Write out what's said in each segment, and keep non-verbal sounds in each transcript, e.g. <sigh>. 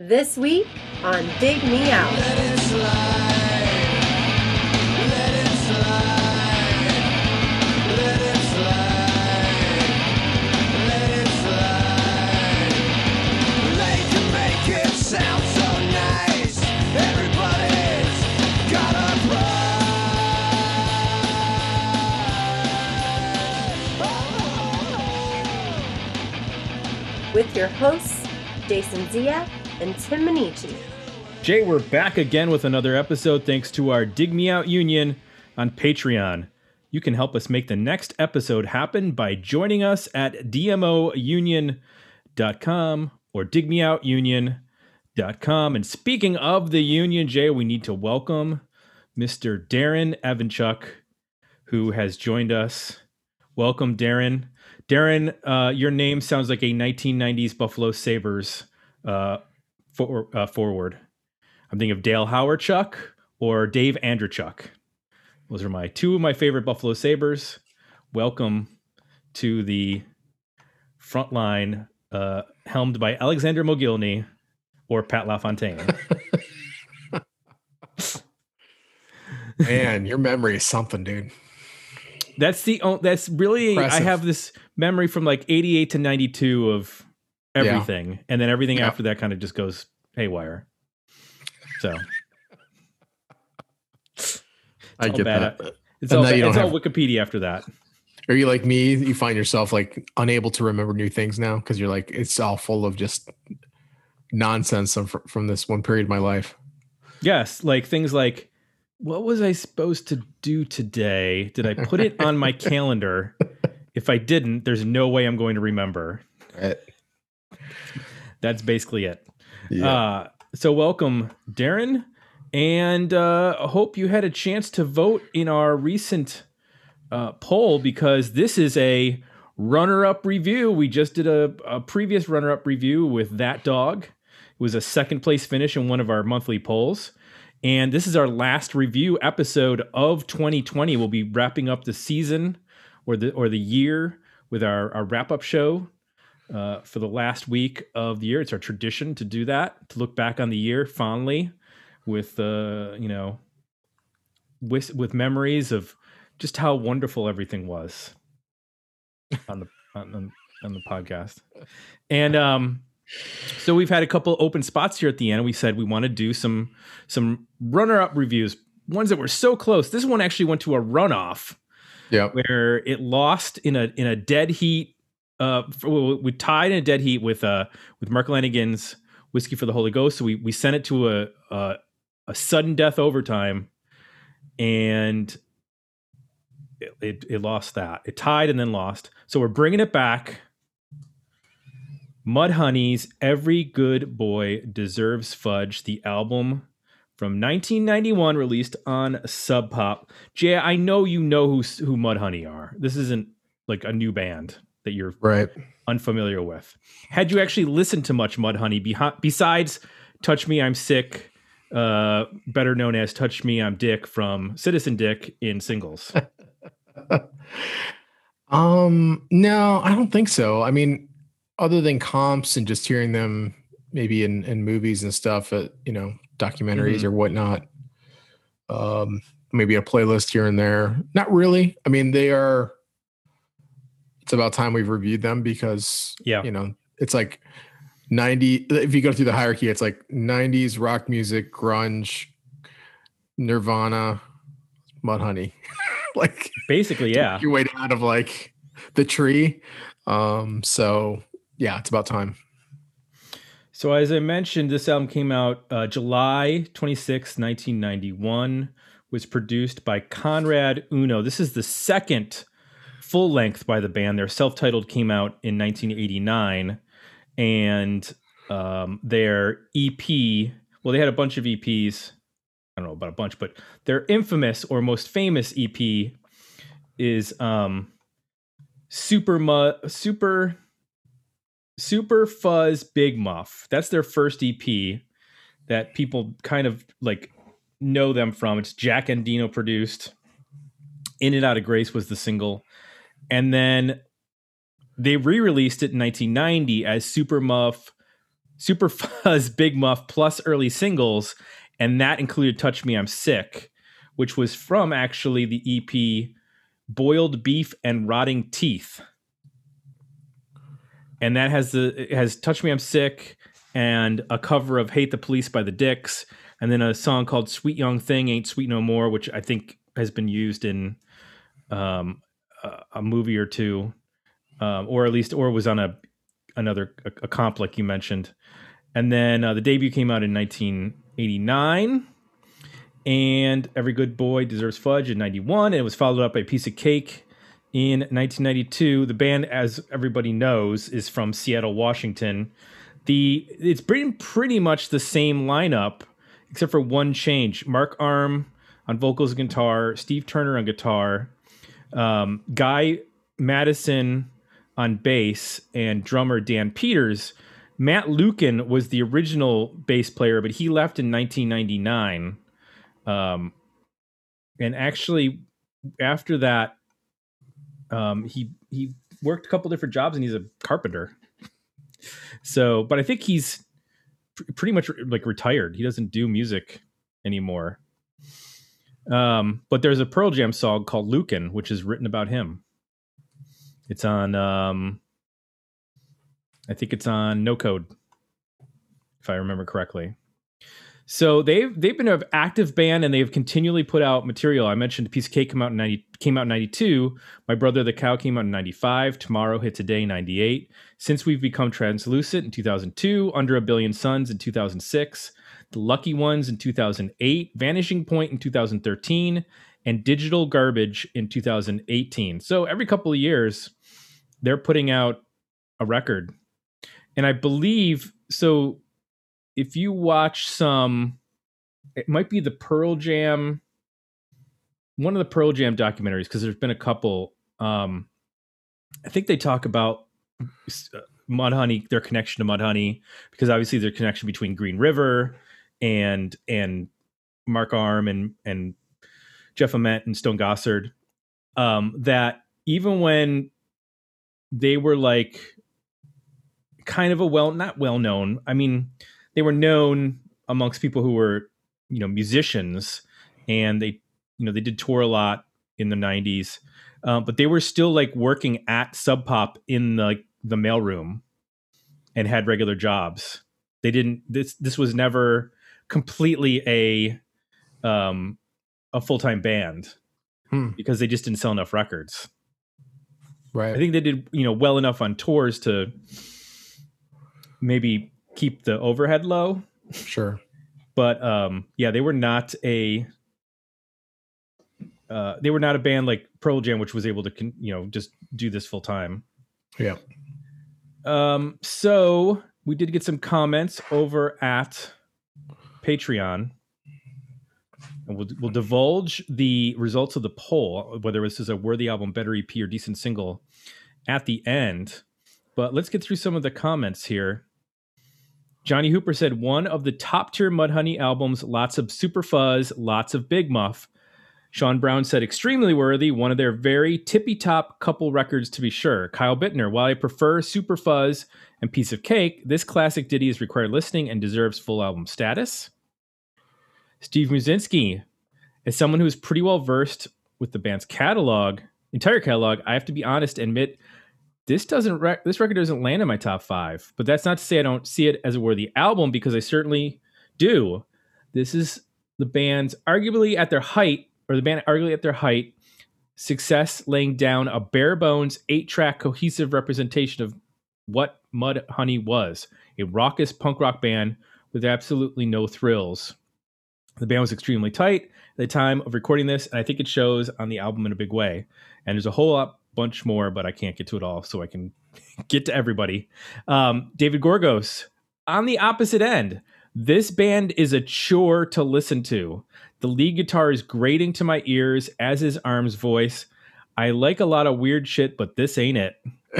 This week on Dig Me Out. With your hosts, Jason Zia Minichi. Jay, we're back again with another episode thanks to our Dig Me Out Union on Patreon. You can help us make the next episode happen by joining us at dmounion.com or digmeoutunion.com. And speaking of the union, Jay, we need to welcome Mr. Darren Evanchuk, who has joined us. Welcome, Darren. Darren, uh, your name sounds like a 1990s Buffalo Sabres uh, for, uh, forward. I'm thinking of Dale Hawerchuk or Dave Andreychuk. Those are my two of my favorite Buffalo Sabres. Welcome to the front line, uh, helmed by Alexander Mogilny or Pat LaFontaine. <laughs> Man, your memory is something, dude. That's the that's really Impressive. I have this memory from like 88 to 92 of everything and then everything Yeah. after that kind of just goes haywire. So I get that. it's And all it's all have- Wikipedia after that. Are you like me? You find yourself like unable to remember new things now because you're like it's all full of just nonsense from, from this one period of my life. Yes, like things like what was I supposed to do today? Did I put it on my <laughs> calendar? If I didn't, there's no way I'm going to remember. Right. That's basically it. Uh, so welcome, Darren, and uh, I hope you had a chance to vote in our recent uh, poll because this is a runner-up review. We just did a, a previous runner-up review with that dog. It was a second place finish in one of our monthly polls. And this is our last review episode of 2020. We'll be wrapping up the season or the or the year with our, our wrap-up show uh, for the last week of the year. It's our tradition to do that, to look back on the year fondly with, uh, you know, with, with memories of just how wonderful everything was on the, on the, on the podcast. And, um, so we've had a couple open spots here at the end. We said we want to do some, some runner up reviews, ones that were so close. This one actually went to a runoff Yeah. where it lost in a in a dead heat. Uh, f- we we tied in a dead heat with uh with Mark Lanegan's whiskey for the Holy Ghost. So we we sent it to a a, a sudden death overtime, and it, it it lost that. It tied and then lost. So we're bringing it back. Mudhoney's "Every Good Boy Deserves Fudge," the album from 1991, released on Sub Pop. Jay, I know you know who who Mudhoney are. This isn't like a new band that you're Right. unfamiliar with. Had you actually listened to much Mudhoney besides "Touch Me, I'm Sick," uh, better known as "Touch Me, I'm Dick" from Citizen Dick in singles? <laughs> Um, no, I don't think so. I mean, other than comps and just hearing them maybe in, in movies and stuff, uh, you know, documentaries Mhm. or whatnot. Um, maybe a playlist here and there. Not really. I mean, they are. It's about time we've reviewed them because Yeah. you know it's like ninety. If you go through the hierarchy, it's like nineties rock music, grunge, Nirvana, Mudhoney. <laughs> like Basically, <laughs> yeah. your way out of like the tree. Um, so yeah, it's about time. So as I mentioned, this album came out uh, July 26, 1991, was produced by Conrad Uno. This is the second full length by the band. Their self-titled came out in 1989 and um, their EP, well they had a bunch of EPs. I don't know about a bunch, but their infamous or most famous EP is um Super Mu- Super Super Fuzz Big Muff. That's their first EP that people kind of like know them from. It's Jack Endino produced. In and Out of Grace was the single. And then they re-released it in 1990 as Super Muff Super <laughs> Fuzz, Big Muff, plus early singles, and that included Touch Me, I'm Sick, which was from actually the EP Boiled Beef and Rotting Teeth. And that has the has Touch Me, I'm Sick, and a cover of Hate the Police by the Dicks, and then a song called Sweet Young Thing Ain't Sweet No More, which I think has been used in um, a, movie or two, um, or at least, or was on a another a, a comp like you mentioned. And then uh, the debut came out in 1989, and Every Good Boy Deserves Fudge in 91, and it was followed up by Piece of Cake in 1992. The band, as everybody knows, is from Seattle, Washington. The it's been pretty much the same lineup, except for one change. Mark Arm on vocals and guitar, Steve Turner on guitar, um, Guy Maddison on bass, and drummer Dan Peters. Matt Lukin was the original bass player, but he left in 1999. Um, and actually, after that, um, he he worked a couple different jobs, and he's a carpenter. So, but I think he's pr- pretty much like retired. He doesn't do music anymore. Um, but there's a Pearl Jam song called Lukin, which is written about him. It's on um I think it's on No Code, if I remember correctly. So they've they've been an active band and they've continually put out material. I mentioned Piece of Cake came out in 90, came out in 92. My Brother the Cow came out in 95. Tomorrow Hit Today 98. Since we've become translucent in 2002, Under a Billion Suns in 2006, The Lucky Ones in 2008, Vanishing Point in 2013, and Digital Garbage in 2018. So every couple of years, they're putting out a record. And I believe so if you watch some it might be the Pearl Jam one of the Pearl Jam documentaries because there's been a couple um I think they talk about uh, Mudhoney their connection to Mudhoney because obviously their connection between Green River and and Mark Arm and and Jeff Ament and Stone Gossard um that even when they were like kind of a well not well known i mean they were known amongst people who were you know musicians and they you know they did tour a lot in the 90s um, but they were still like working at sub pop in the the mailroom and had regular jobs. They didn't this this was never completely a um a full-time band Hmm. because they just didn't sell enough records Right. I think they did, you know, well enough on tours to maybe keep the overhead low. sure. But um, yeah, they were not a uh, they were not a band like Pearl Jam, which was able to, con- you know, just do this full time. Yeah. Um, so we did get some comments over at Patreon. And we'll, we'll divulge the results of the poll, whether this is a worthy album, better EP, or decent single at the end. But let's get through some of the comments here. Johnny Hooper said, one of the top tier Mudhoney albums, lots of super fuzz, lots of big muff. Sean Brown said, extremely worthy, one of their very tippy top couple records to be sure. Kyle Bittner, while I prefer Super Fuzz and Piece of Cake, this classic ditty is required listening and deserves full album status. Steve Muzinski, as someone who is pretty well versed with the band's catalog, entire catalog, I have to be honest and admit this doesn't rec- this record doesn't land in my top five. But that's not to say I don't see it as a worthy album because I certainly do. This is the band's arguably at their height, or the band arguably at their height, success laying down a bare bones eight track cohesive representation of what Mudhoney was a raucous punk rock band with absolutely no thrills. The band was extremely tight at the time of recording this, and I think it shows on the album in a big way. And there's a whole lot bunch more, but I can't get to it all, so I can <laughs> get to everybody. Um, David Gorgos on the opposite end. This band is a chore to listen to. The lead guitar is grating to my ears, as is Arm's voice. I like a lot of weird shit, but this ain't it. <laughs>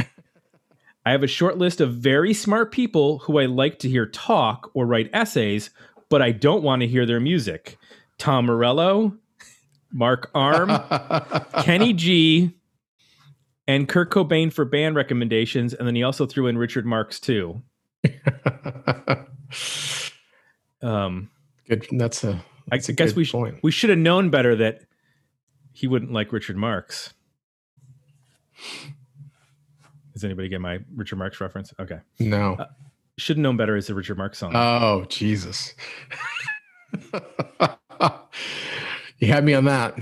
I have a short list of very smart people who I like to hear talk or write essays, but I don't want to hear their music. Tom Morello, Mark Arm, <laughs> Kenny G, and Kurt Cobain for band recommendations. And then he also threw in Richard Marx too. <laughs> um, good. That's a. That's I a guess good we sh- point. we should have known better that he wouldn't like Richard Marx. Does anybody get my Richard Marx reference? Okay, No. Should have known better is the Richard Marx song. Oh Jesus. <laughs> you had me on that.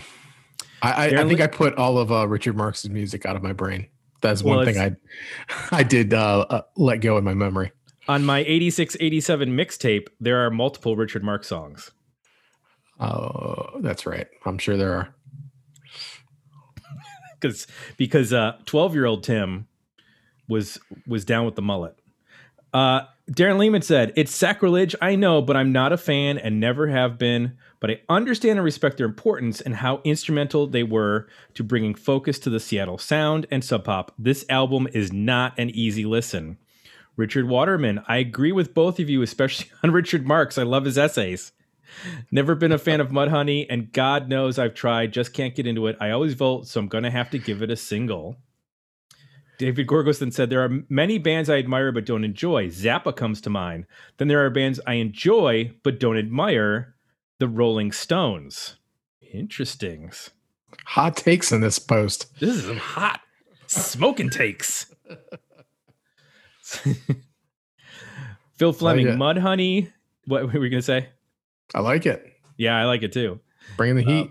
I, I, I think I put all of uh, Richard Marx's music out of my brain. That's Well, one thing I <laughs> I did uh, uh, let go in my memory. On my 86 87 mixtape, there are multiple Richard Marx songs. Oh, that's right. I'm sure there are. <laughs> because because uh 12 year old tim was was down with the mullet uh darren lehman said it's sacrilege i know but i'm not a fan and never have been but i understand and respect their importance and how instrumental they were to bringing focus to the seattle sound and sub pop this album is not an easy listen richard waterman i agree with both of you especially <laughs> on richard marx i love his essays Never been a fan of Mudhoney, and God knows I've tried, just can't get into it. I always vote, so I'm going to have to give it a single. David Gorgos then said, There are many bands I admire but don't enjoy. Zappa comes to mind. Then there are bands I enjoy but don't admire. The Rolling Stones. Interesting. Hot takes in this post. This is some hot smoking takes. <laughs> Phil Fleming, it. Mudhoney. What were we going to say? I like it. Yeah, I like it too. Bring the heat.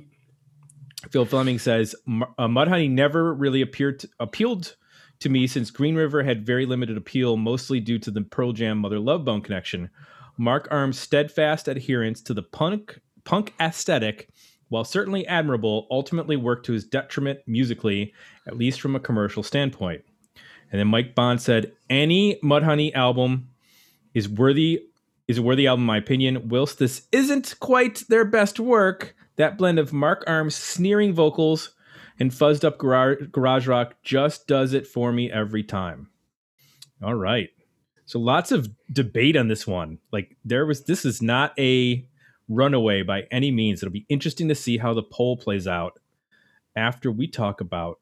Phil Fleming says "M- uh, Mudhoney never really appeared to, appealed to me since Green River had very limited appeal, mostly due to the Pearl Jam Mother Love Bone connection. Mark Arm's steadfast adherence to the punk punk aesthetic, while certainly admirable, ultimately worked to his detriment musically, at least from a commercial standpoint. And then Mike Bond said, "Any Mudhoney album is worthy is a worthy album in my opinion. Whilst this isn't quite their best work, that blend of Mark Arm's sneering vocals and fuzzed up garage, garage rock just does it for me every time. All right. So lots of debate on this one. Like there was this is not a runaway by any means. It'll be interesting to see how the poll plays out after we talk about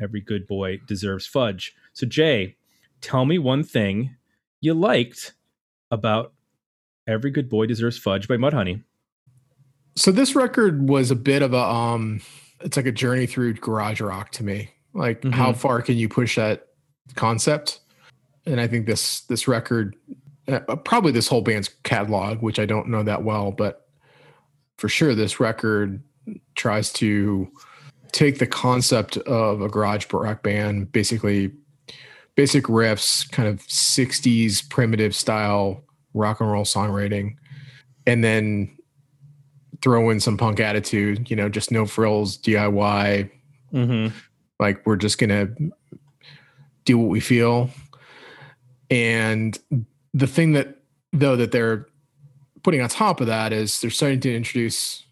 every good boy deserves fudge. So Jay, tell me one thing you liked about Every Good Boy Deserves Fudge by Mudhoney. So this record was a bit of a um it's like a journey through garage rock to me. Like Mhm. how far can you push that concept? And I think this this record uh, probably this whole band's catalog, which I don't know that well, but for sure this record tries to take the concept of a garage rock band, basically basic riffs, kind of 60s primitive style rock and roll songwriting, and then throw in some punk attitude, you know, just no frills, DIY, Mm-hmm. like we're just gonna do what we feel. And the thing that though that they're putting on top of that is they're starting to introduce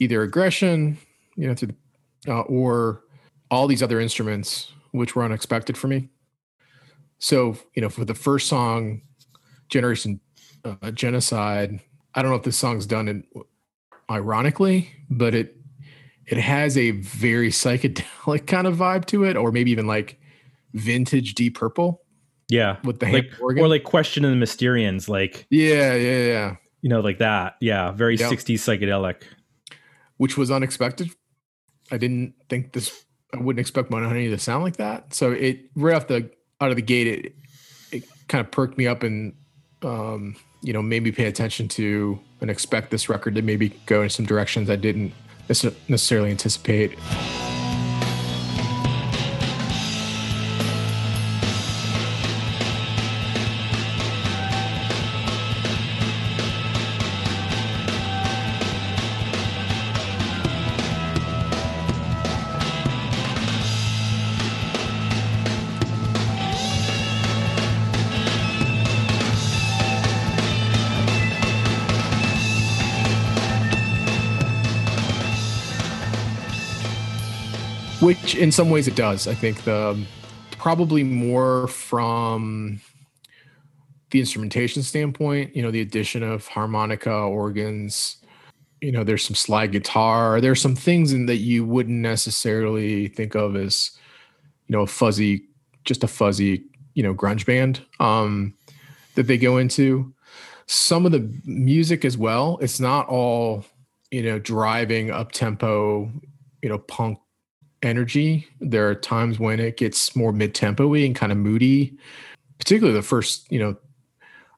either aggression, you know, through the, uh, or all these other instruments which were unexpected for me. So you know, for the first song, Generation uh, Genocide, I don't know if this song's done in ironically, but it it has a very psychedelic <laughs> kind of vibe to it, or maybe even like vintage Deep Purple Yeah. with the Like, or like Question of the Mysterians, like, yeah, yeah, yeah. you know, like that. Yeah. Very Yep. 60s psychedelic. Which was unexpected. I didn't think this. I wouldn't expect Mudhoney to sound like that. So it right off the out of the gate, it it kind of perked me up and um, you know maybe pay attention to and expect this record to maybe go in some directions I didn't necessarily anticipate. In some ways it does i think the probably more from the instrumentation standpoint you know the addition of harmonica organs you know there's some slide guitar there's some things in that you wouldn't necessarily think of as you know a fuzzy just a fuzzy you know grunge band um that they go into. Some of the music as well. It's not all you know driving up tempo, you know punk energy. There are times when it gets more mid tempo and kind of moody. Particularly the first, you know,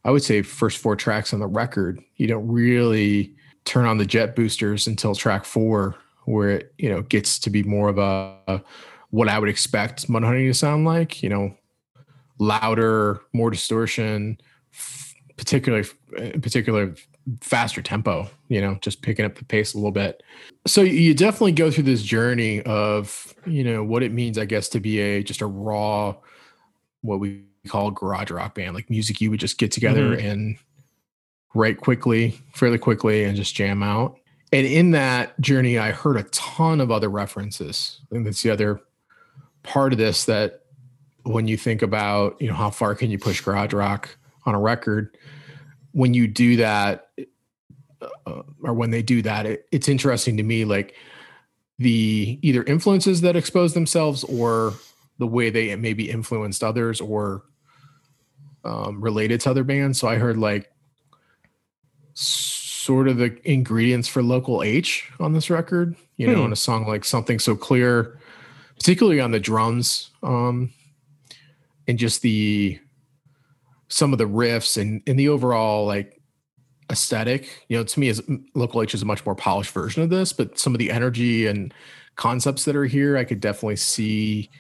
I would say first four tracks on the record. You don't really turn on the jet boosters until track four, where it you know gets to be more of a what I would expect Mudhoney to sound like. You know, louder, more distortion, particularly in particular faster tempo. You know, just picking up the pace a little bit. So you definitely go through this journey of you know what it means, I guess, to be a just a raw, what we call garage rock band, like music you would just get together mm-hmm. and write quickly, fairly quickly, and just jam out. And in that journey, I heard a ton of other references. Think that's the other part of this that when you think about, you know, how far can you push garage rock on a record, when you do that, uh, or when they do that, it, it's interesting to me, like the either influences that expose themselves or the way they maybe influenced others or um, related to other bands. So I heard like sort of the ingredients for local H on this record, you know, hmm. in a song like something so clear, particularly on the drums, um, and just the some of the riffs and and the overall like aesthetic. You know, to me, is local H is a much more polished version of this, but some of the energy and concepts that are here, I could definitely see,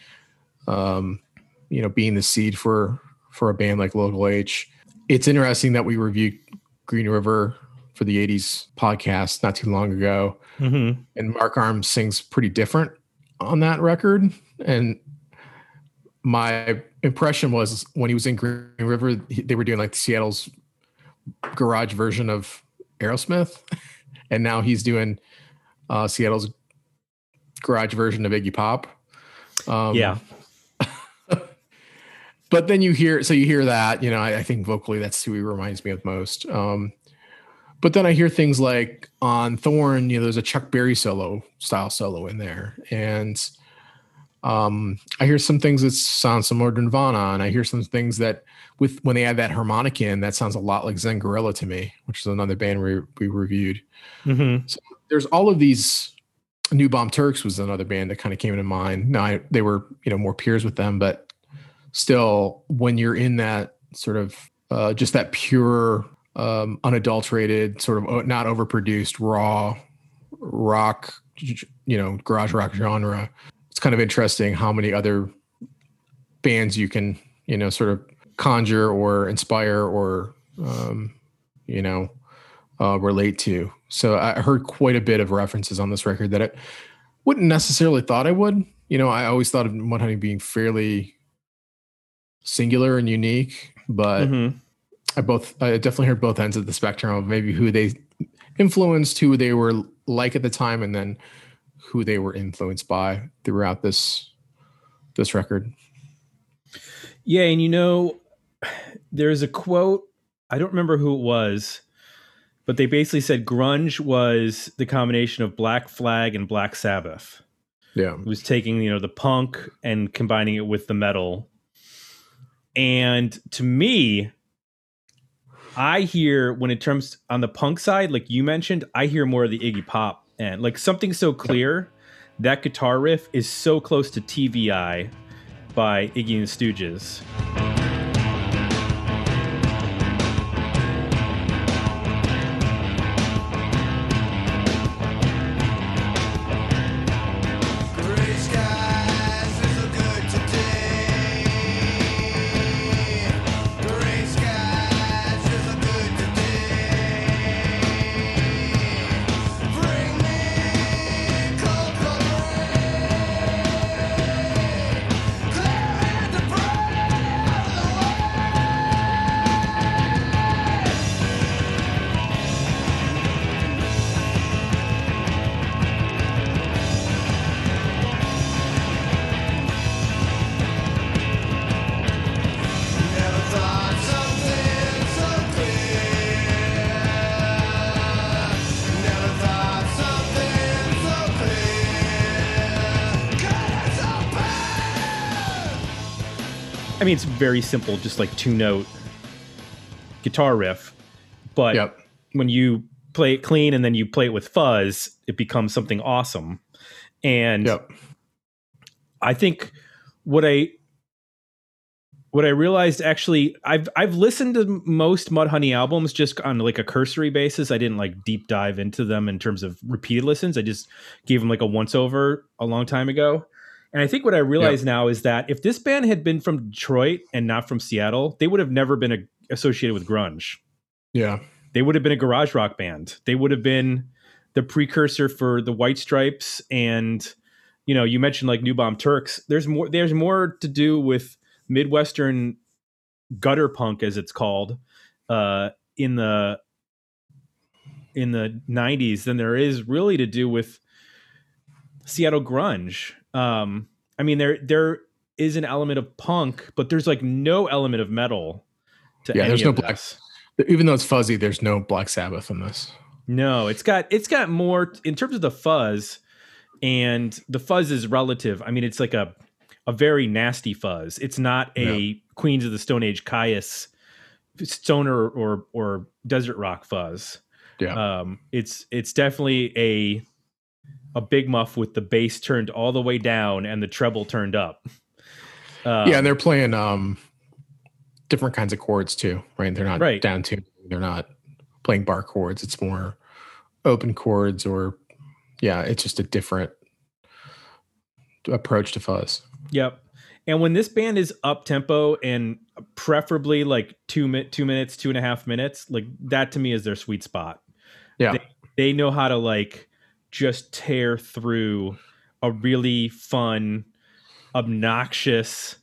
um, you know, being the seed for for a band like Local H. It's interesting that we reviewed Green River for the 80s podcast not too long ago. Mm-hmm. And Mark Arm sings pretty different on that record. And my impression was when he was in Green River, they were doing like Seattle's garage version of Aerosmith. <laughs> And now he's doing uh, Seattle's garage version of Iggy Pop. Um, yeah <laughs> but then you hear so you hear that you know I, I, think vocally that's who he reminds me of most um but then i hear things like on thorn you know there's a chuck berry solo style solo in there and um i hear some things that sound similar to nirvana and i hear some things that with when they add that harmonic in that sounds a lot like zen guerrilla to me which is another band we, we reviewed mm-hmm. so there's all of these new bomb turks was another band that kind of came into mind now I, they were you know more peers with them but still when you're in that sort of uh, just that pure um, unadulterated sort of uh, not overproduced raw rock you know garage rock genre it's kind of interesting how many other bands you can you know sort of conjure or inspire or um, you know uh, relate to so i heard quite a bit of references on this record that i wouldn't necessarily thought i would you know i always thought of mudhoney being fairly singular and unique, but mm-hmm. I both I definitely heard both ends of the spectrum of maybe who they influenced, who they were like at the time, and then who they were influenced by throughout this this record. Yeah, and you know, there's a quote. I don't remember who it was, but they basically said grunge was the combination of Black Flag and Black Sabbath. Yeah, it was taking you know the punk and combining it with the metal and to me, I hear when it terms on the punk side, like you mentioned, I hear more of the Iggy Pop and like something so clear. That guitar riff is so close to TV Eye by Iggy and Stooges. Mean, it's very simple, just like two note guitar riff, but Yep. when you play it clean and then you play it with fuzz, it becomes something awesome. And Yep. I think what I what I realized actually I've I've listened to most Mudhoney albums just on like a cursory basis. I didn't like deep dive into them in terms of repeated listens. I just gave them like a once over a long time ago. And I think what I realize now is that if this band had been from Detroit and not from Seattle, they would have never been a, associated with grunge. Yeah. They would have been a garage rock band. They would have been the precursor for the White Stripes and you know, you mentioned like New Bomb Turks. There's more there's more to do with Midwestern gutter punk as it's called uh in the in the 90s than there is really to do with Seattle grunge. Um I mean there there is an element of punk, but there's like no element of metal to Yeah, there's no of black- Even though it's fuzzy, there's no Black Sabbath in this. No, it's got it's got more in terms of the fuzz, and the fuzz is relative. I mean, it's like a a very nasty fuzz. It's not a Queens of the Stone Age Kyuss stoner or or desert rock fuzz. Yeah. Um, it's it's definitely a a big muff with the bass turned all the way down and the treble turned up. Um, <laughs> yeah, and they're playing um different kinds of chords too, right? They're not Right. down tuned. They're not playing bar chords. It's more open chords or yeah, it's just a different approach to fuzz. Yep. And when this band is up tempo and preferably like two two minutes, two and a half minutes, like that to me is their sweet spot. Yeah. They, they know how to like just tear through a really fun, obnoxious,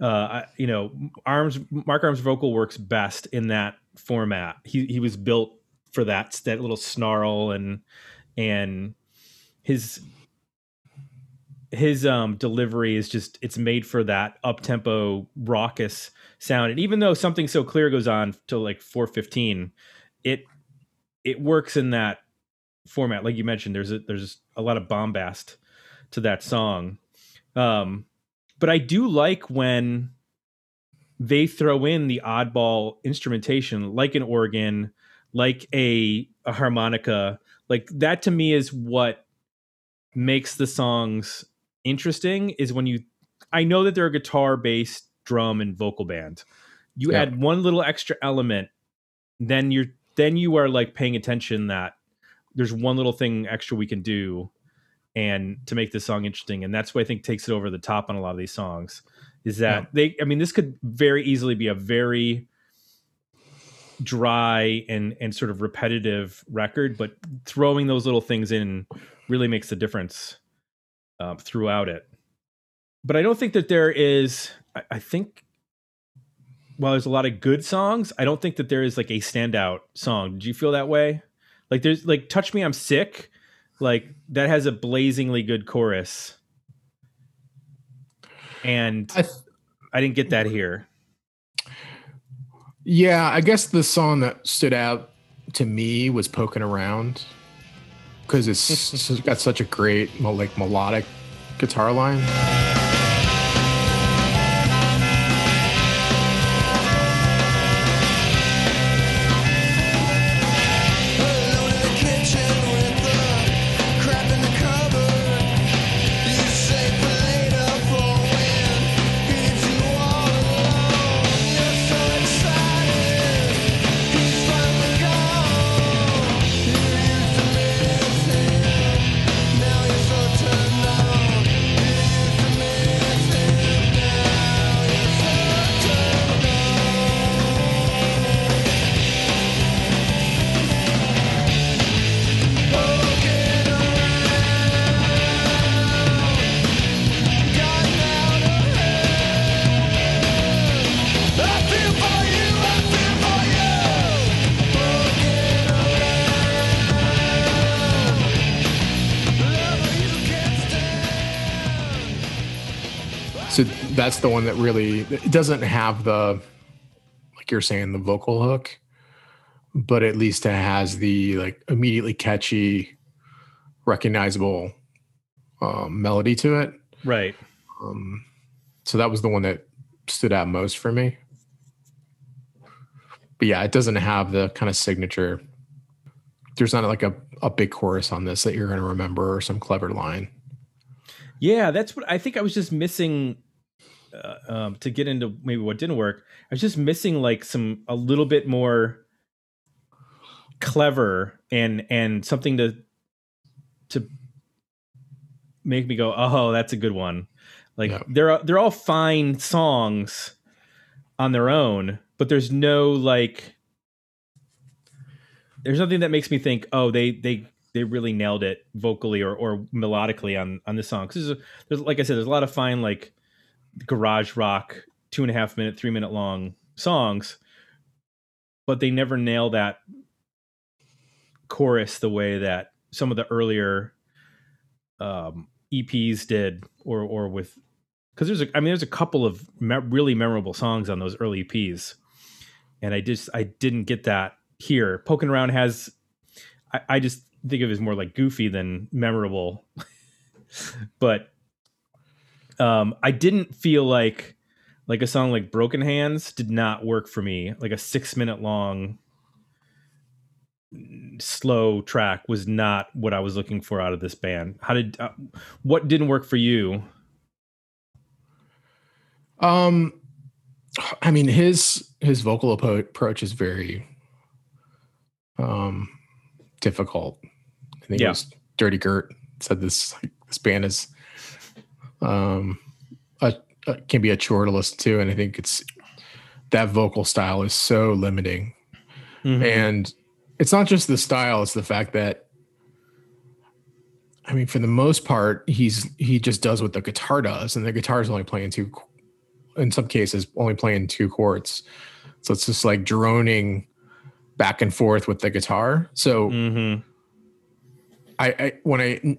uh, you know, arms Mark Arms vocal works best in that format. He he was built for that that little snarl and and his his um delivery is just it's made for that up tempo raucous sound and even though something so clear goes on till like 415 it it works in that format like you mentioned there's a there's a lot of bombast to that song um but i do like when they throw in the oddball instrumentation like an organ like a, a harmonica like that to me is what makes the songs interesting is when you I know that they're a guitar, bass, drum, and vocal band. You Yeah. add one little extra element, then you're then you are like paying attention that there's one little thing extra we can do and to make this song interesting. And that's what I think takes it over the top on a lot of these songs. Is that Yeah. they I mean, this could very easily be a very dry and and sort of repetitive record, but throwing those little things in really makes a difference um, throughout it. But I don't think that there is. I, I think while there's a lot of good songs, I don't think that there is like a standout song. Did you feel that way? Like there's like "Touch Me, I'm Sick," like that has a blazingly good chorus, and I th- I didn't get that here. yeah, I guess the song that stood out to me was "Poking Around" because it's <laughs> it's got such a great like melodic guitar line. The one that really it doesn't have the like you're saying the vocal hook, but at least it has the like immediately catchy, recognizable um, melody to it. Right. Um, so that was the one that stood out most for me. but yeah, it doesn't have the kind of signature. There's not like a, a big chorus on this that you're going to remember or some clever line. Yeah, that's what I think. I was just missing uh, um, to get into maybe what didn't work. I was just missing like some a little bit more clever and and something to to make me go, oh, that's a good one. Like Yeah. they're they're all fine songs on their own, but there's no like there's nothing that makes me think, oh, they they they really nailed it vocally or or melodically on on this song. Because there's, there's like I said, there's a lot of fine like garage rock, two and a half minute, three minute long songs, but they never nail that chorus the way that some of the earlier um, EPs did, or or with because there's a I mean there's a couple of me- really memorable songs on those early EPs, and I just I didn't get that here. Poking around has I, I just think of it as more like goofy than memorable, <laughs> but um, I didn't feel like like a song like Broken Hands did not work for me. Like a six minute long slow track was not what I was looking for out of this band. How did uh, what didn't work for you? Um, I mean his his vocal approach is very um difficult. I think Yeah. it was Dirty Gert said this like, this band is um a, a, can be a chore to listen to, and I think it's that vocal style is so limiting. And it's not just the style, it's the fact that I mean, for the most part, he's he just does what the guitar does, and the guitar is only playing two in some cases only playing two chords. So it's just like droning back and forth with the guitar. So Mhm. I, I when I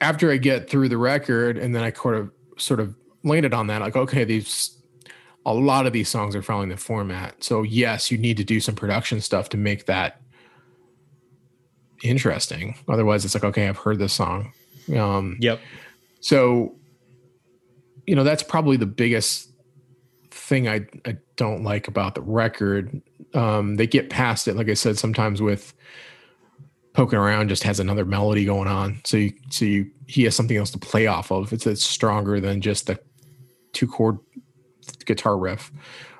after I get through the record and then I sort of sort of landed on that, like, okay, these a lot of these songs are following the format. So yes, you need to do some production stuff to make that interesting. Otherwise, it's like, okay, I've heard this song. Um, Yep. so, you know, that's probably the biggest thing I, I don't like about the record. Um, they get past it, like I said, sometimes with poking around just has another melody going on. So you so you he has something else to play off of. It's it's stronger than just the two chord guitar riff.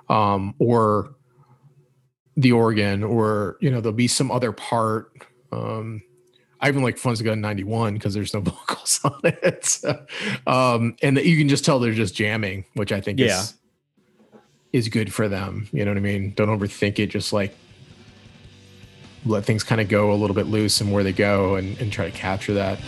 Um, or the organ, or you know, there'll be some other part. Um, I even like Fuzz Gun 91 because there's no <laughs> vocals on it. So, <laughs> um, and that you can just tell they're just jamming, which I think Yeah. is is good for them. You know what I mean? Don't overthink it. Just like let things kind of go a little bit loose and where they go and, and try to capture that.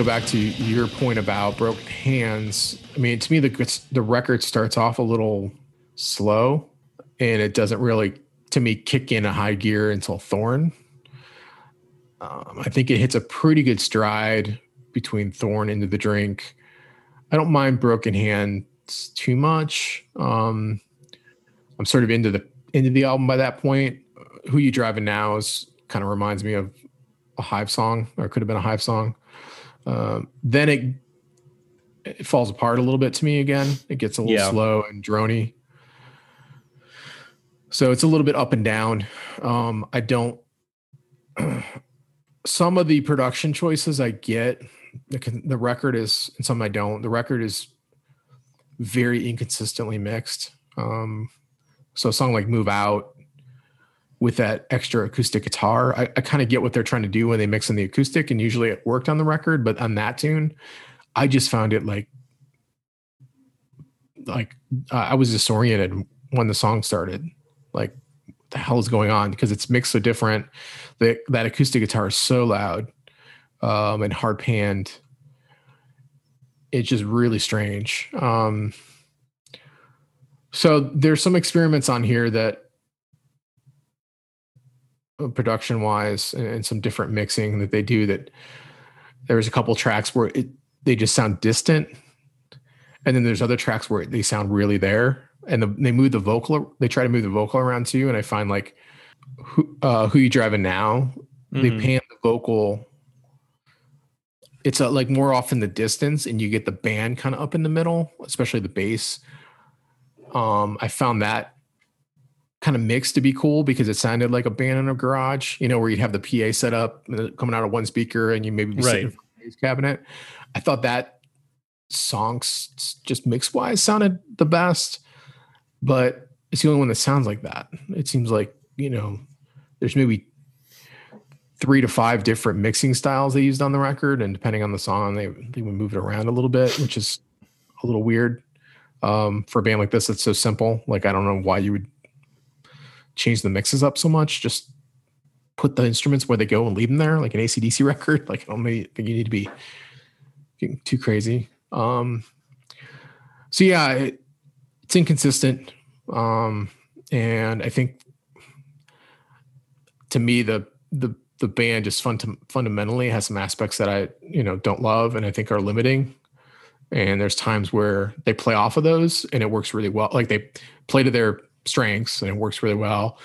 Go back to your point about broken hands i mean to me the the record starts off a little slow and it doesn't really to me kick in a high gear until thorn. Um, i think it hits a pretty good stride between thorn into the drink. I don't mind broken hands too much. Um, i'm sort of into the into the album by that point. Who you driving now is kind of reminds me of a hive song or could have been a hive song um, then it it falls apart a little bit to me again. It gets a little Yeah. slow and drony. So it's a little bit up and down. Um, I don't. <clears throat> some of the production choices I get, the, the record is, and some I don't. The record is very inconsistently mixed. Um, so a song like "Move Out" with that extra acoustic guitar. I, I kind of get what they're trying to do when they mix in the acoustic, and usually it worked on the record, but on that tune, I just found it like like uh, I was disoriented when the song started. Like, what the hell is going on? Because it's mixed so different. That that acoustic guitar is so loud um, and hard panned. It's just really strange. Um, So there's some experiments on here that production wise and, some different mixing that they do that there's a couple tracks where it they just sound distant and then there's other tracks where they sound really there and the, they move the vocal they try to move the vocal around too and i find like who uh who you driving now they Mhm. pan the vocal it's uh like more off in the distance and you get the band kind of up in the middle especially the bass um i found that kind of mix to be cool because it sounded like a band in a garage you know where you'd have the pa set up uh, coming out of one speaker and you maybe be sitting in Right. of the bass cabinet i thought that songs just mix wise sounded the best but it's the only one that sounds like that it seems like you know there's maybe three to five different mixing styles they used on the record, and depending on the song, they they would move it around a little bit, which is a little weird um, for a band like this. That's so simple. Like I don't know why you would change the mixes up so much. Just put the instruments where they go and leave them there, like an AC/DC <laughs> record. Like I don't think you need to be too crazy. Um, so yeah, it, it's inconsistent, um, and I think to me the the the band just fun fundamentally has some aspects that I you know don't love and I think are limiting. And there's times where they play off of those and it works really well. Like they play to their strengths and it works really well.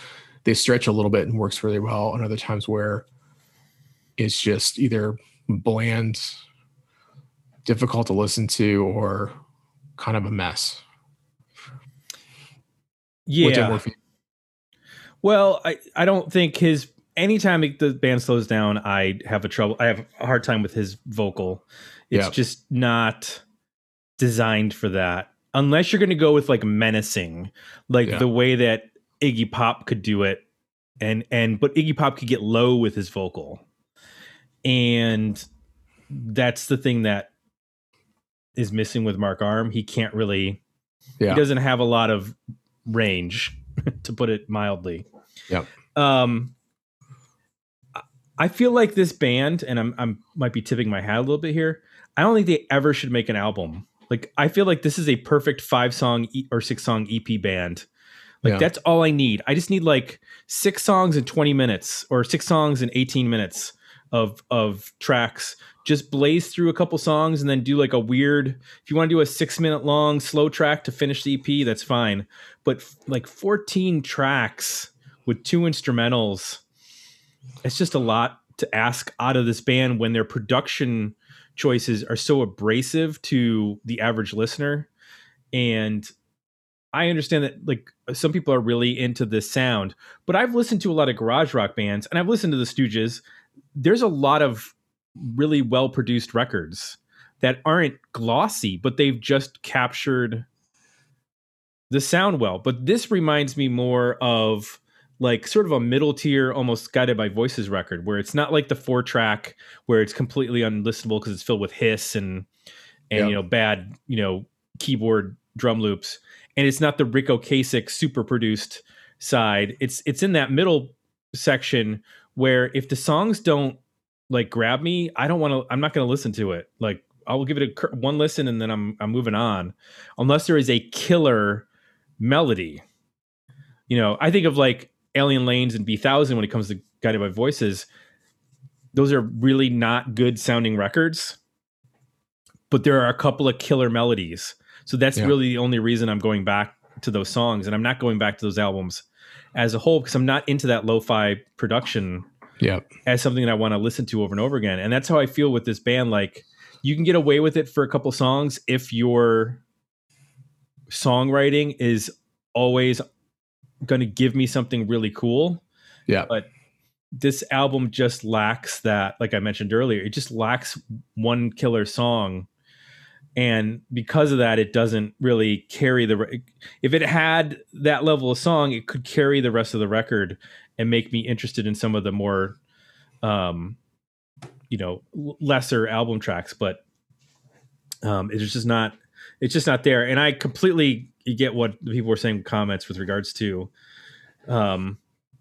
They stretch a little bit and works really well. And other times where it's just either bland, difficult to listen to, or kind of a mess. Yeah. work for you? Well, I, I don't think his anytime the band slows down, I have a trouble. I have a hard time with his vocal. It's Yeah. just not designed for that. Unless you're going to go with like menacing, like Yeah. the way that Iggy Pop could do it, and and but Iggy Pop could get low with his vocal, and that's the thing that is missing with Mark Arm. He can't really. Yeah. He doesn't have a lot of range, <laughs> to put it mildly. Yep. Um, I- I feel like this band, and I'm I'm might be tipping my hat a little bit here. I don't think they ever should make an album. Like I feel like this is a perfect five song e- or six song EP band. Like Yeah. that's all I need. I just need like six songs in 20 minutes or six songs in 18 minutes of of tracks. Just blaze through a couple songs and then do like a weird if you want to do a 6 minute long slow track to finish the EP, that's fine. But f- like 14 tracks with two instrumentals, it's just a lot to ask out of this band when their production choices are so abrasive to the average listener. And I understand that like some people are really into this sound, but I've listened to a lot of garage rock bands and I've listened to the Stooges. There's a lot of really well produced records that aren't glossy, but they've just captured the sound well. But this reminds me more of like sort of a middle tier, almost guided by voices record, where it's not like the four track where it's completely unlistenable because it's filled with hiss and and Yeah. you know bad you know keyboard drum loops, and it's not the Ric Ocasek super produced side. It's it's in that middle section where if the songs don't like grab me, I don't want to. I'm not going to listen to it. Like I will give it a one listen and then I'm I'm moving on, unless there is a killer melody. You know, I think of like Alien Lanes and Bee Thousand when it comes to guided by voices. Those are really not good sounding records, but there are a couple of killer melodies. So that's Yeah. really the only reason I'm going back to those songs, and I'm not going back to those albums as a whole because I'm not into that lo-fi production Yeah. as something that I want to listen to over and over again. And that's how I feel with this band. Like you can get away with it for a couple songs if your songwriting is always going to give me something really cool. Yeah. But this album just lacks that, like I mentioned earlier, it just lacks one killer song. And because of that, it doesn't really carry the. re- If it had that level of song, it could carry the rest of the record and make me interested in some of the more um you know lesser album tracks but um it's just not it's just not there and i completely get what the people were saying in comments with regards to um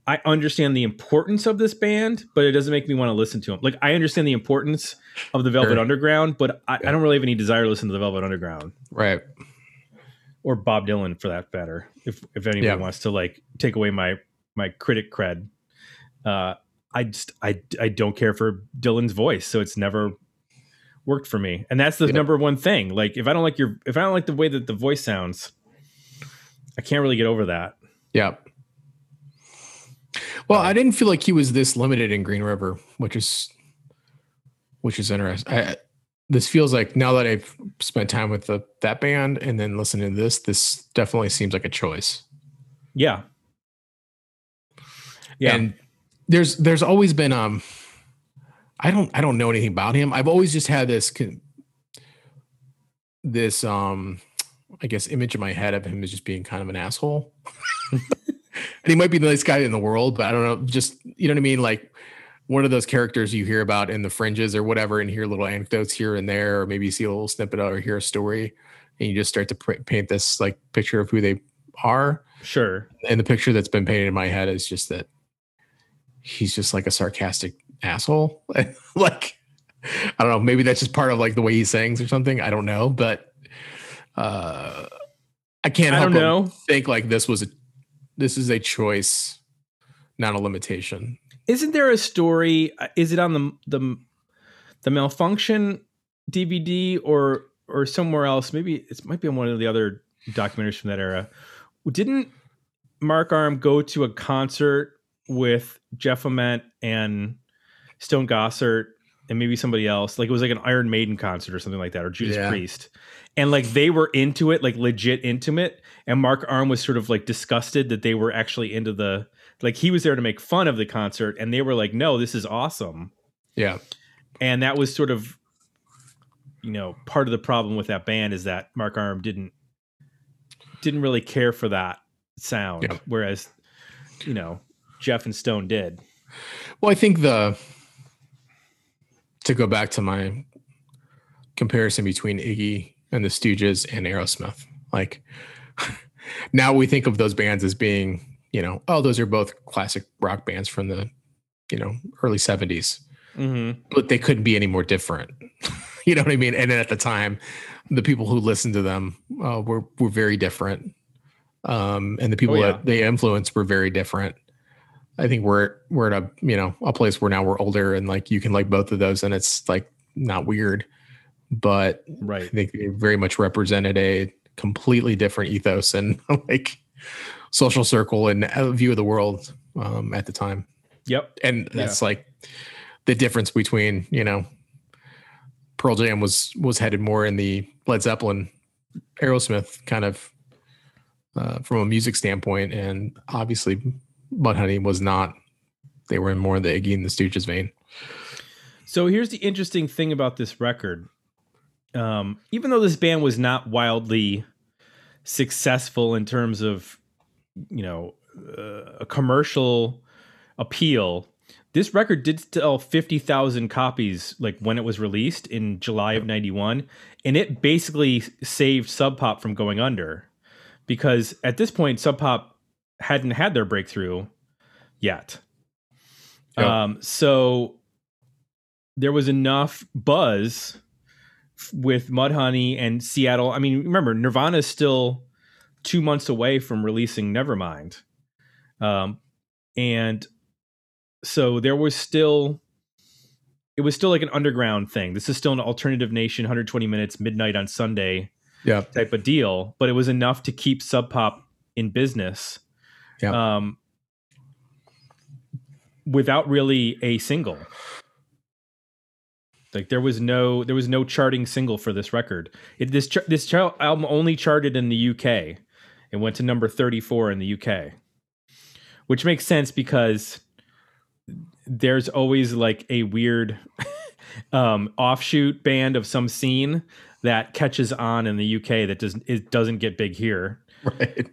i understand the importance of this band but it doesn't make me want to listen to them like i understand the importance of the velvet Sure. underground but I, Yeah. I don't really have any desire to listen to the velvet underground Right. or Bob Dylan for that matter. If if anyone Yeah. wants to like take away my my critic cred, uh, I just I I don't care for Dylan's voice, so it's never worked for me. And that's the Yeah. number one thing. Like if I don't like your if I don't like the way that the voice sounds, I can't really get over that. Yeah. Well, I didn't feel like he was this limited in Green River, which is which is interesting. I, this feels like now that I've spent time with the, that band and then listening to this, this definitely seems like a choice. Yeah. Yeah. And there's there's always been um I don't I don't know anything about him. I've always just had this this um I guess image in my head of him as just being kind of an asshole. and he might be the nice guy in the world, but I don't know, just you know what I mean like one of those characters you hear about in the fringes or whatever and hear little anecdotes here and there or maybe you see a little snippet or hear a story and you just start to pr- paint this like picture of who they are sure. and the picture that's been painted in my head is just that he's just like a sarcastic asshole. <laughs> like I don't know, maybe that's just part of like the way he sings or something. I don't know, but uh I can't I help don't know. think like this was a this is a choice, not a limitation. Isn't there a story? uh, Is it on the the the Malfunkshun DVD or or somewhere else? Maybe it might be on one of the other documentaries from that era. Didn't Mark Arm go to a concert with Jeff Ament and Stone Gossard and maybe somebody else? Like it was like an Iron Maiden concert or something like that, or Judas Yeah. Priest. And like they were into it, like legit intimate. And Mark Arm was sort of like disgusted that they were actually into the like he was there to make fun of the concert and they were like no this is awesome Yeah. and that was sort of you know part of the problem with that band is that mark arm didn't didn't really care for that sound Yeah. whereas you know jeff and stone did Well, I think the to go back to my comparison between Iggy and the Stooges and Aerosmith, like <laughs> now we think of those bands as being, you know, oh, those are both classic rock bands from the, you know, early 70s, mm-hmm. but they couldn't be any more different. <laughs> you know what I mean? And then at the time, the people who listened to them uh, were were very different, um, and the people Oh, yeah. that they influenced were very different. I think we're we're at a you know a place where now we're older and like you can like both of those and it's like not weird, but I think they very much represented a completely different ethos and <laughs> like social circle and view of the world um, at the time yep and that's like the difference between you know Pearl Jam was was headed more in the Led Zeppelin, Aerosmith kind of uh, from a music standpoint, and obviously Mudhoney was not. They were in more of the Iggy and the Stooges vein. So here's the interesting thing about this record. Um, even though this band was not wildly successful in terms of, you know, uh, a commercial appeal, this record did sell 50,000 copies like when it was released in July of 91 and it basically saved Sub Pop from going under because at this point Sub Pop hadn't had their breakthrough yet. Yeah. Um so there was enough buzz with Mudhoney and Seattle. I mean, remember Nirvana is still 2 months away from releasing Nevermind. Um and so there was still it was still like an underground thing. This is still an alternative nation 120 minutes midnight on Sunday Yeah, type of deal, but it was enough to keep Sub Pop in business. Yeah. Um without really a single. Like there was no there was no charting single for this record. It, this this album only charted in the UK. It went to number 34 in the UK. Which makes sense because there's always like a weird <laughs> um offshoot band of some scene that catches on in the UK that doesn't it doesn't get big here. <laughs> right.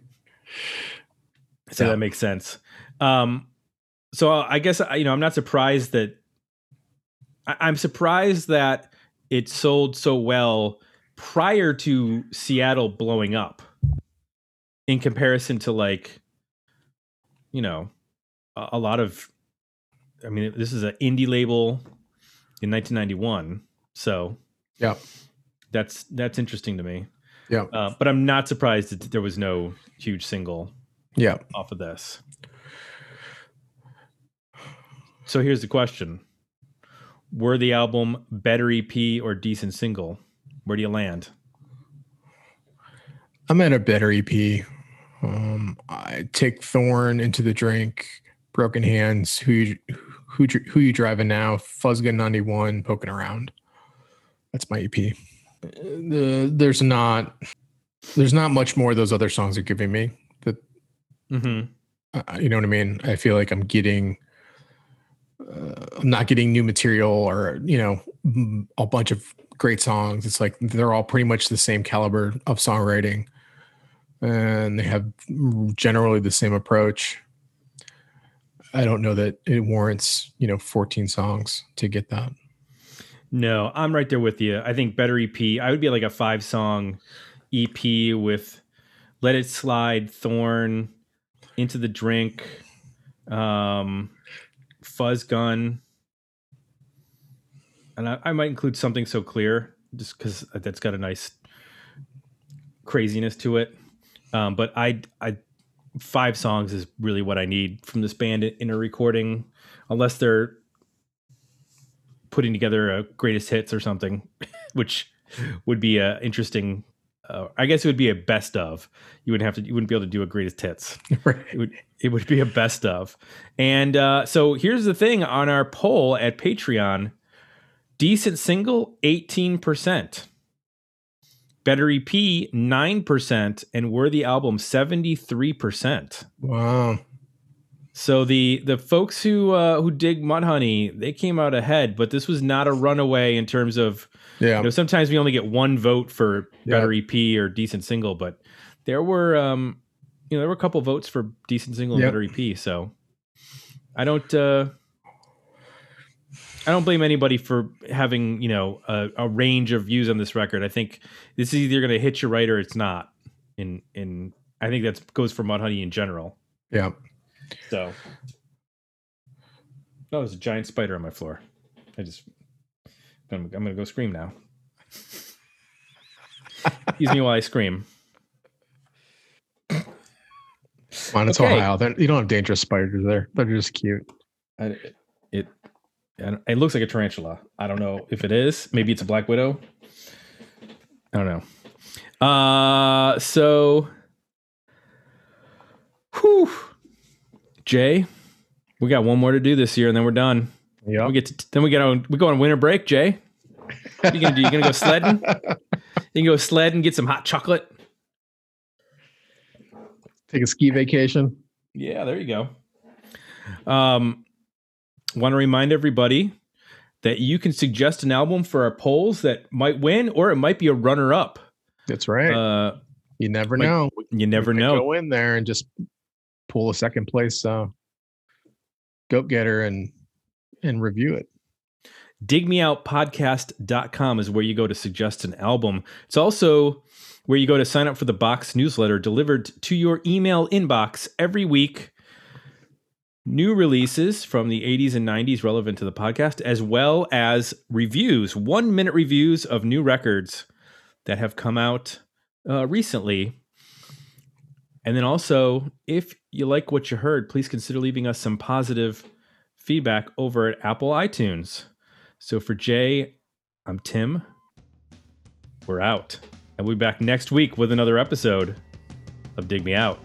So Yeah. that makes sense. Um, so I guess you know I'm not surprised that I, I'm surprised that it sold so well prior to Seattle blowing up, in comparison to like, you know, a, a lot of. I mean, this is an indie label in 1991, so Yeah. that's that's interesting to me. Yeah. Uh, but I'm not surprised that there was no huge single Yeah. off of this. So here's the question: Were the album better EP or decent single? Where do you land? I'm at a better EP. Um, I take Thorn into the drink, Broken Hands, who you, who who you driving now, Fuzz Gun 91, poking around. That's my EP. The, there's not there's not much more those other songs are giving me. That Mm-hmm. uh, you know what I mean. I feel like I'm getting uh, I'm not getting new material or you know a bunch of great songs. It's like they're all pretty much the same caliber of songwriting, and they have generally the same approach. I don't know that it warrants you know 14 songs to get that. No, I'm right there with you. I think better EP. I would be like a five song EP with Let It Slide, Thorn, Into the Drink, um, Fuzz Gun. And I, I might include something so clear just because that's got a nice craziness to it. Um, but I, I, five songs is really what I need from this band in a recording, unless they're putting together a greatest hits or something, <laughs> which would be a interesting. Uh, I guess it would be a best of. You wouldn't have to. You wouldn't be able to do a greatest hits. <laughs> It would. It would be a best of. And uh, so here's the thing on our poll at Patreon: decent single, eighteen percent. Better EP, nine percent, and worthy album, seventy-three percent. Wow. So the the folks who uh, who dig Mudhoney, they came out ahead, but this was not a runaway in terms of Yeah. you know sometimes we only get one vote for better EP or decent single, but there were um you know there were a couple votes for decent single and better EP. So I don't uh I don't blame anybody for having you know a, a range of views on this record. I think this is either going to hit you right or it's not. In in I think that goes for Mudhoney in general. Yeah. So, oh, there's a giant spider on my floor. I just, I'm, I'm gonna go scream now. Excuse me while I scream. Come it's Okay. Ohio. They're, you don't have dangerous spiders there. They're just cute. I, it, it, it looks like a tarantula. I don't know if it is. Maybe it's a black widow. I don't know. Uh, so, whew. Jay, we got one more to do this year, and then we're done. Yeah. We get to, then we get on we go on winter break, Jay. What are you gonna do? You gonna go sledding? <laughs> You can go sled and get some hot chocolate. Take a ski vacation. Yeah, there you go. Um, want to remind everybody that you can suggest an album for our polls that might win, or it might be a runner-up. That's right. Uh, you never like, know. you never know. Go in there and just pull a second place uh, goat getter and and review it. digmeoutpodcast.com is where you go to suggest an album. It's also where you go to sign up for the box newsletter delivered to your email inbox every week. New releases from the 80s and 90s relevant to the podcast, as well as reviews, one minute reviews of new records that have come out uh, recently. And then also, if you like what you heard, please consider leaving us some positive feedback over at Apple iTunes. So for Jay, I'm Tim. We're out. And we'll be back next week with another episode of Dig Me Out.